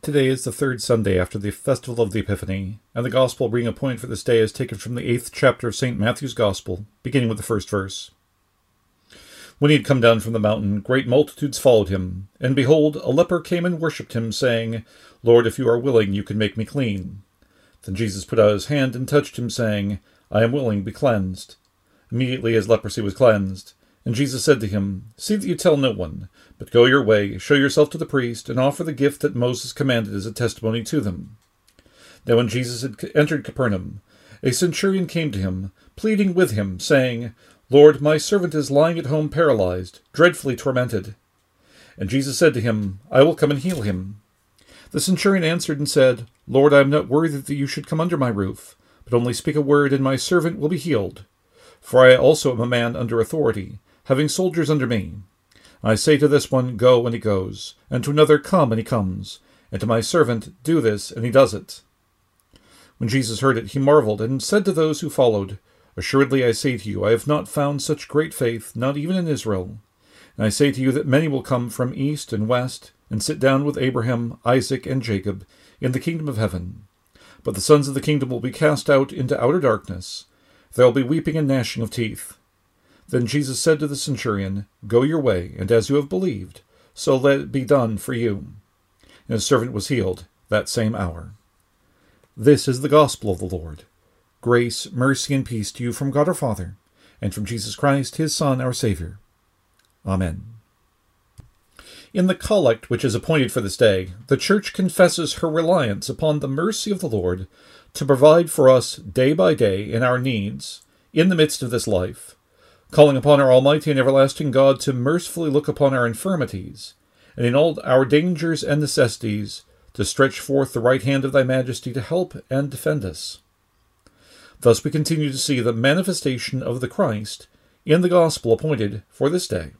Today is the third Sunday after the festival of the Epiphany, and the Gospel reading appointed for this day is taken from the eighth chapter of St. Matthew's Gospel, beginning with the first verse. When he had come down from the mountain, great multitudes followed him, and behold, a leper came and worshipped him, saying, Lord, if you are willing, you can make me clean. Then Jesus put out his hand and touched him, saying, I am willing, be cleansed. Immediately his leprosy was cleansed. And Jesus said to him, See that you tell no one, but go your way, show yourself to the priest, and offer the gift that Moses commanded as a testimony to them. Now when Jesus had entered Capernaum, a centurion came to him, pleading with him, saying, Lord, my servant is lying at home paralyzed, dreadfully tormented. And Jesus said to him, I will come and heal him. The centurion answered and said, Lord, I am not worthy that you should come under my roof, but only speak a word, and my servant will be healed. For I also am a man under authority having soldiers under me. I say to this one, Go, and he goes, and to another, Come, and he comes, and to my servant, Do this, and he does it. When Jesus heard it, he marveled, and said to those who followed, Assuredly I say to you, I have not found such great faith, not even in Israel. And I say to you that many will come from east and west, and sit down with Abraham, Isaac, and Jacob in the kingdom of heaven. But the sons of the kingdom will be cast out into outer darkness. There will be weeping and gnashing of teeth. Then Jesus said to the centurion, Go your way, and as you have believed, so let it be done for you. And his servant was healed that same hour. This is the gospel of the Lord. Grace, mercy, and peace to you from God our Father, and from Jesus Christ, his Son, our Saviour. Amen. In the collect which is appointed for this day, the Church confesses her reliance upon the mercy of the Lord to provide for us day by day in our needs, in the midst of this life, calling upon our Almighty and everlasting God to mercifully look upon our infirmities, and in all our dangers and necessities to stretch forth the right hand of Thy Majesty to help and defend us. Thus we continue to see the manifestation of the Christ in the gospel appointed for this day.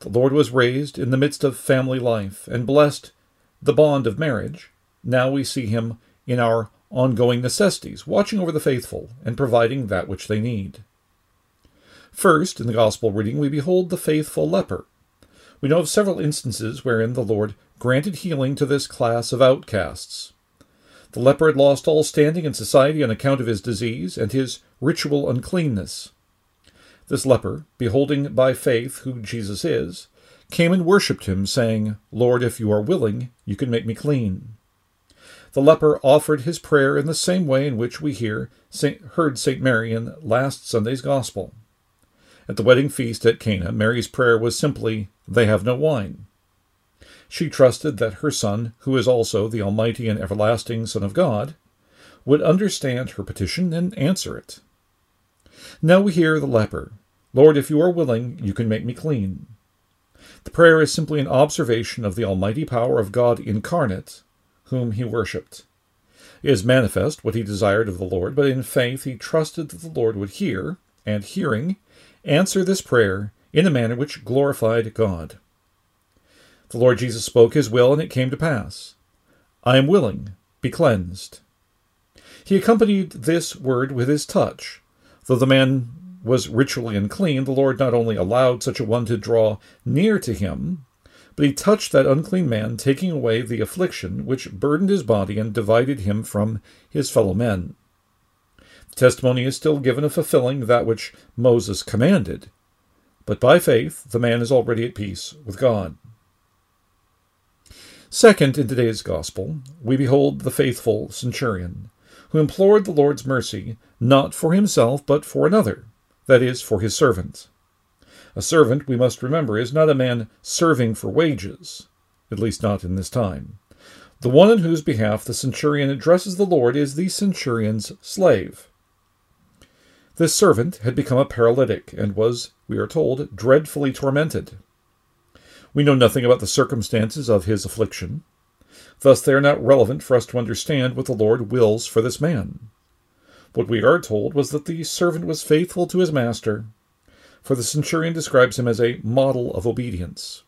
The Lord was raised in the midst of family life and blessed the bond of marriage. Now we see him in our ongoing necessities, watching over the faithful and providing that which they need. First, in the Gospel reading, we behold the faithful leper. We know of several instances wherein the Lord granted healing to this class of outcasts. The leper had lost all standing in society on account of his disease and his ritual uncleanness. This leper, beholding by faith who Jesus is, came and worshipped him, saying, Lord, if you are willing, you can make me clean. The leper offered his prayer in the same way in which we hear heard St. Mary in last Sunday's Gospel. At the wedding feast at Cana, Mary's prayer was simply, They have no wine. She trusted that her Son, who is also the Almighty and everlasting Son of God, would understand her petition and answer it. Now we hear the leper, Lord, if you are willing, you can make me clean. The prayer is simply an observation of the almighty power of God incarnate, whom he worshipped. It is manifest what he desired of the Lord, but in faith he trusted that the Lord would hear, and hearing, answer this prayer in a manner which glorified God. The Lord Jesus spoke his will, and it came to pass. I am willing, be cleansed. He accompanied this word with his touch. Though the man was ritually unclean, the Lord not only allowed such a one to draw near to him, but he touched that unclean man, taking away the affliction which burdened his body and divided him from his fellow men testimony is still given of fulfilling that which Moses commanded, but by faith the man is already at peace with God. Second, in today's Gospel, we behold the faithful centurion, who implored the Lord's mercy not for himself but for another, that is, for his servant. A servant, we must remember, is not a man serving for wages, at least not in this time. The one on whose behalf the centurion addresses the Lord is the centurion's slave. This servant had become a paralytic and was, we are told, dreadfully tormented. We know nothing about the circumstances of his affliction. Thus, they are not relevant for us to understand what the Lord wills for this man. What we are told was that the servant was faithful to his master, for the centurion describes him as a model of obedience.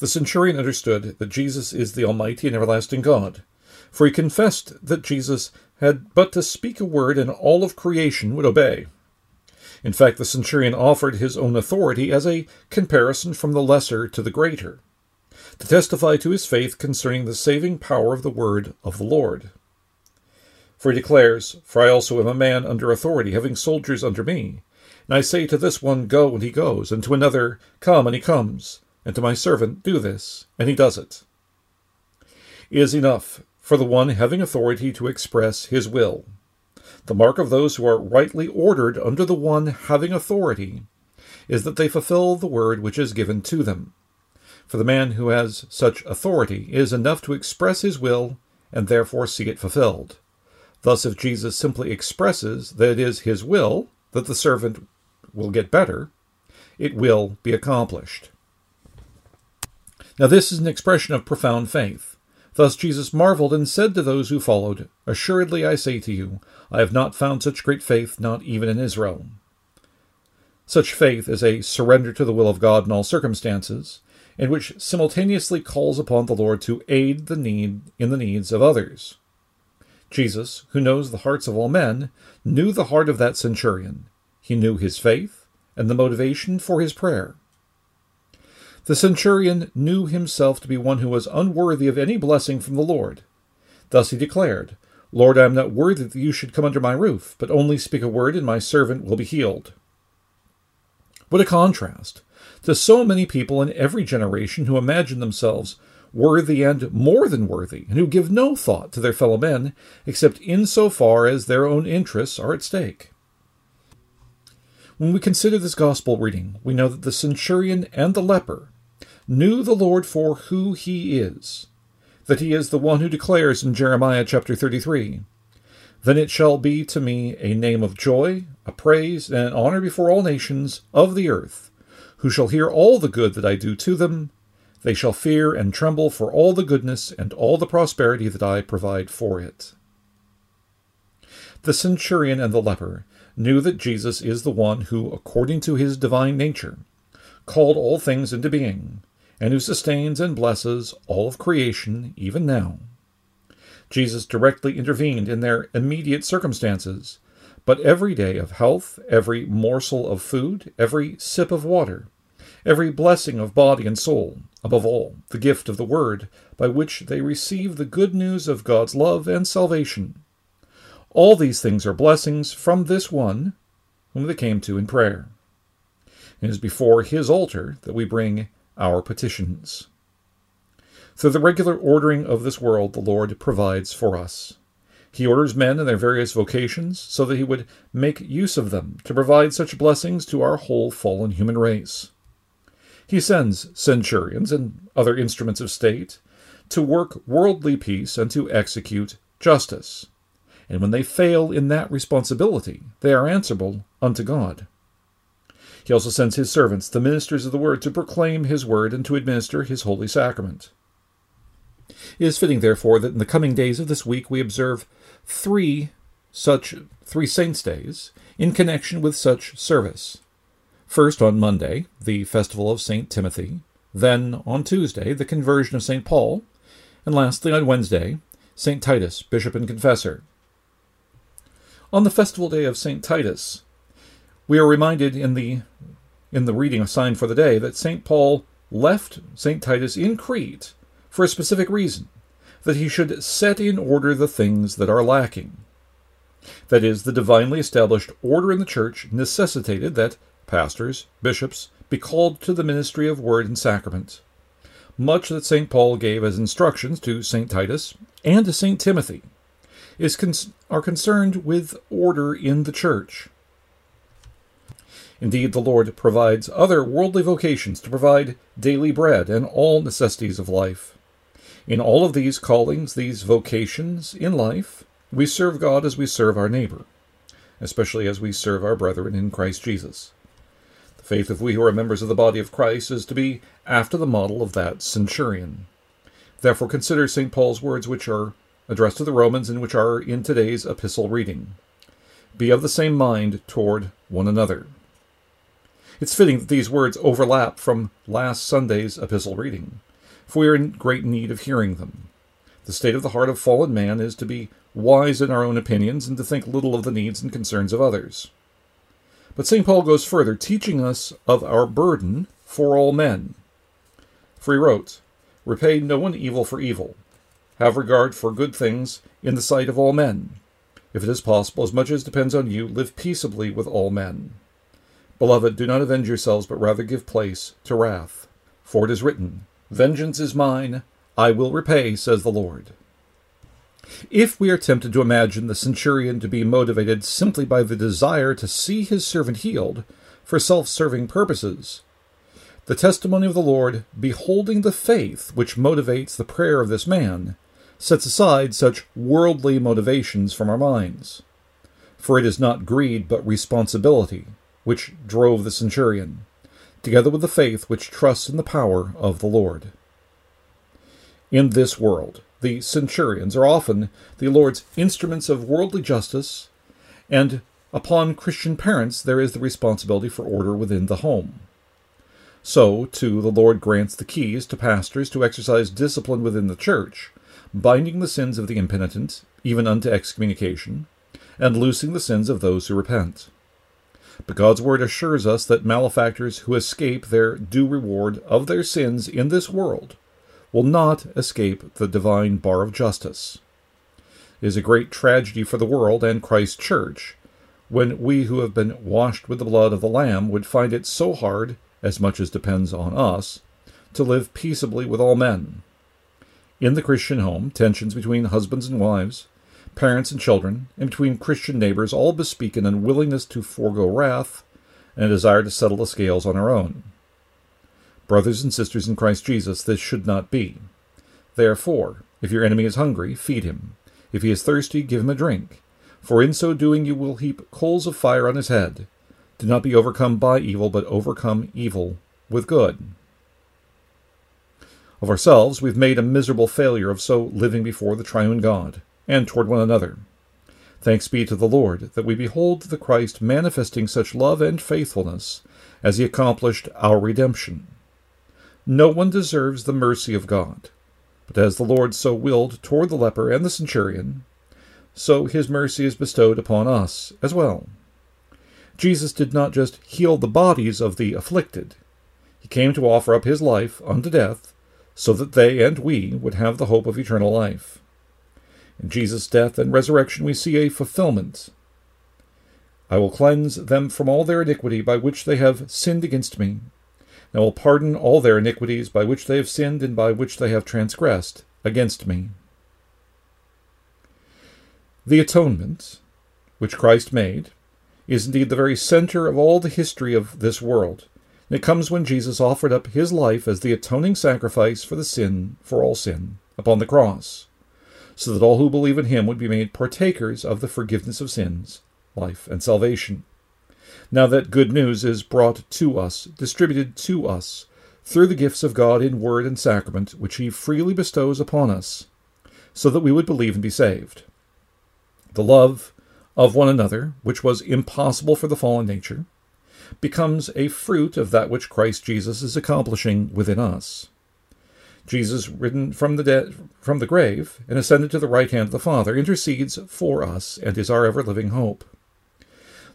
The centurion understood that Jesus is the Almighty and everlasting God, for he confessed that Jesus had but to speak a word and all of creation would obey. In fact, the centurion offered his own authority as a comparison from the lesser to the greater. to testify to his faith concerning the saving power of the word of the Lord. For he declares, For I also am a man under authority, having soldiers under me. And I say to this one, Go, and he goes, and to another, Come, and he comes, and to my servant, Do this, and he does it. It is enough for the one having authority to express his will. The mark of those who are rightly ordered under the one having authority is that they fulfill the word which is given to them. For the man who has such authority is enough to express his will and therefore see it fulfilled. Thus, if Jesus simply expresses that it is his will that the servant will get better, it will be accomplished. Now, this is an expression of profound faith. Thus Jesus marveled and said to those who followed, Assuredly I say to you, I have not found such great faith, not even in Israel. Such faith is a surrender to the will of God in all circumstances, and which simultaneously calls upon the Lord to aid the need in the needs of others. Jesus, who knows the hearts of all men, knew the heart of that centurion. He knew his faith and the motivation for his prayer. The centurion knew himself to be one who was unworthy of any blessing from the Lord. Thus he declared, Lord, I am not worthy that you should come under my roof, but only speak a word, and my servant will be healed. What a contrast to so many people in every generation who imagine themselves worthy and more than worthy, and who give no thought to their fellow men except in so far as their own interests are at stake. When we consider this gospel reading, we know that the centurion and the leper knew the Lord for who he is, that he is the one who declares in Jeremiah chapter 33 Then it shall be to me a name of joy, a praise, and an honor before all nations of the earth, who shall hear all the good that I do to them they shall fear and tremble for all the goodness and all the prosperity that I provide for it. The centurion and the leper knew that Jesus is the one who, according to his divine nature, called all things into being, and who sustains and blesses all of creation even now. Jesus directly intervened in their immediate circumstances, but every day of health, every morsel of food, every sip of water, every blessing of body and soul, above all, the gift of the Word, by which they receive the good news of God's love and salvation. All these things are blessings from this one whom they came to in prayer. It is before his altar that we bring our petitions. Through the regular ordering of this world, the Lord provides for us. He orders men in their various vocations so that he would make use of them to provide such blessings to our whole fallen human race. He sends centurions and other instruments of state to work worldly peace and to execute justice. And when they fail in that responsibility, they are answerable unto God. He also sends his servants, the ministers of the word, to proclaim his word and to administer his holy sacrament. It is fitting, therefore, that in the coming days of this week we observe three such three saints' days in connection with such service. First, on Monday, the festival of St. Timothy. Then, on Tuesday, the conversion of St. Paul. And lastly, on Wednesday, St. Titus, bishop and confessor. On the festival day of St. Titus, we are reminded in the in the reading assigned for the day that St. Paul left St. Titus in Crete for a specific reason that he should set in order the things that are lacking. That is, the divinely established order in the church necessitated that pastors, bishops, be called to the ministry of word and sacrament. Much that St. Paul gave as instructions to St. Titus and to St. Timothy is con- are concerned with order in the church. Indeed, the Lord provides other worldly vocations to provide daily bread and all necessities of life. In all of these callings, these vocations in life, we serve God as we serve our neighbor, especially as we serve our brethren in Christ Jesus. The faith of we who are members of the body of Christ is to be after the model of that centurion. Therefore, consider St. Paul's words, which are addressed to the Romans and which are in today's epistle reading. Be of the same mind toward one another. It's fitting that these words overlap from last Sunday's epistle reading, for we are in great need of hearing them. The state of the heart of fallen man is to be wise in our own opinions and to think little of the needs and concerns of others. But St. Paul goes further, teaching us of our burden for all men. For he wrote, Repay no one evil for evil. Have regard for good things in the sight of all men. If it is possible, as much as depends on you, live peaceably with all men. Beloved, do not avenge yourselves, but rather give place to wrath. For it is written, Vengeance is mine, I will repay, says the Lord. If we are tempted to imagine the centurion to be motivated simply by the desire to see his servant healed for self serving purposes, the testimony of the Lord, beholding the faith which motivates the prayer of this man, sets aside such worldly motivations from our minds. For it is not greed but responsibility which drove the centurion, together with the faith which trusts in the power of the Lord. In this world, the centurions are often the Lord's instruments of worldly justice, and upon Christian parents there is the responsibility for order within the home. So, too, the Lord grants the keys to pastors to exercise discipline within the church, binding the sins of the impenitent, even unto excommunication, and loosing the sins of those who repent. But God's word assures us that malefactors who escape their due reward of their sins in this world will not escape the divine bar of justice. It is a great tragedy for the world and Christ's church when we who have been washed with the blood of the Lamb would find it so hard, as much as depends on us, to live peaceably with all men. In the Christian home, tensions between husbands and wives, parents and children, and between Christian neighbors all bespeak an unwillingness to forego wrath and a desire to settle the scales on our own. Brothers and sisters in Christ Jesus, this should not be. Therefore, if your enemy is hungry, feed him. If he is thirsty, give him a drink. For in so doing you will heap coals of fire on his head. Do not be overcome by evil, but overcome evil with good. Of ourselves, we've made a miserable failure of so living before the triune God, and toward one another. Thanks be to the Lord that we behold the Christ manifesting such love and faithfulness as he accomplished our redemption. No one deserves the mercy of God. But as the Lord so willed toward the leper and the centurion, so his mercy is bestowed upon us as well. Jesus did not just heal the bodies of the afflicted, he came to offer up his life unto death, so that they and we would have the hope of eternal life. In Jesus' death and resurrection, we see a fulfillment. I will cleanse them from all their iniquity by which they have sinned against me and will pardon all their iniquities by which they have sinned and by which they have transgressed against me. The atonement, which Christ made, is indeed the very center of all the history of this world. And it comes when Jesus offered up his life as the atoning sacrifice for the sin, for all sin, upon the cross, so that all who believe in him would be made partakers of the forgiveness of sins, life, and salvation now that good news is brought to us, distributed to us, through the gifts of God in word and sacrament, which He freely bestows upon us, so that we would believe and be saved. The love of one another, which was impossible for the fallen nature, becomes a fruit of that which Christ Jesus is accomplishing within us. Jesus, risen from the dead, from the grave and ascended to the right hand of the Father, intercedes for us and is our ever living hope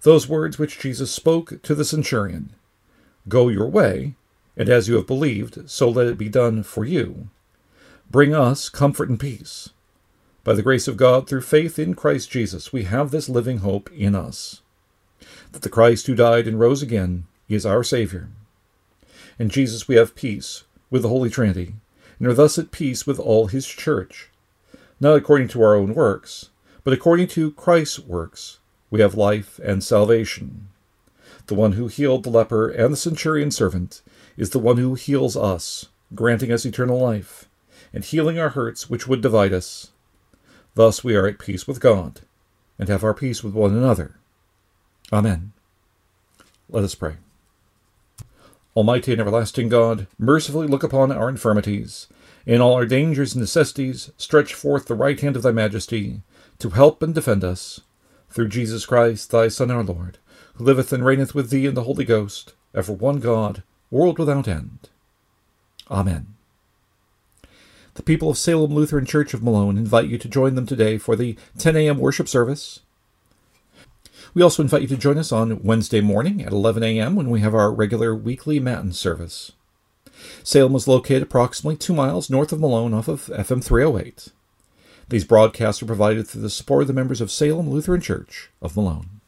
those words which Jesus spoke to the centurion Go your way, and as you have believed, so let it be done for you. Bring us comfort and peace. By the grace of God, through faith in Christ Jesus, we have this living hope in us that the Christ who died and rose again is our Savior. In Jesus we have peace with the Holy Trinity, and are thus at peace with all His church, not according to our own works, but according to Christ's works we have life and salvation. The one who healed the leper and the centurion servant is the one who heals us, granting us eternal life, and healing our hurts which would divide us. Thus we are at peace with God, and have our peace with one another. Amen. Let us pray. Almighty and everlasting God, mercifully look upon our infirmities. In all our dangers and necessities, stretch forth the right hand of thy majesty, to help and defend us through Jesus Christ, thy Son, our Lord, who liveth and reigneth with thee in the Holy Ghost, ever one God, world without end. Amen. The people of Salem Lutheran Church of Malone invite you to join them today for the 10 a.m. worship service. We also invite you to join us on Wednesday morning at 11 a.m. when we have our regular weekly Matins service. Salem is located approximately two miles north of Malone off of FM 308. These broadcasts are provided through the support of the members of Salem Lutheran Church of Malone.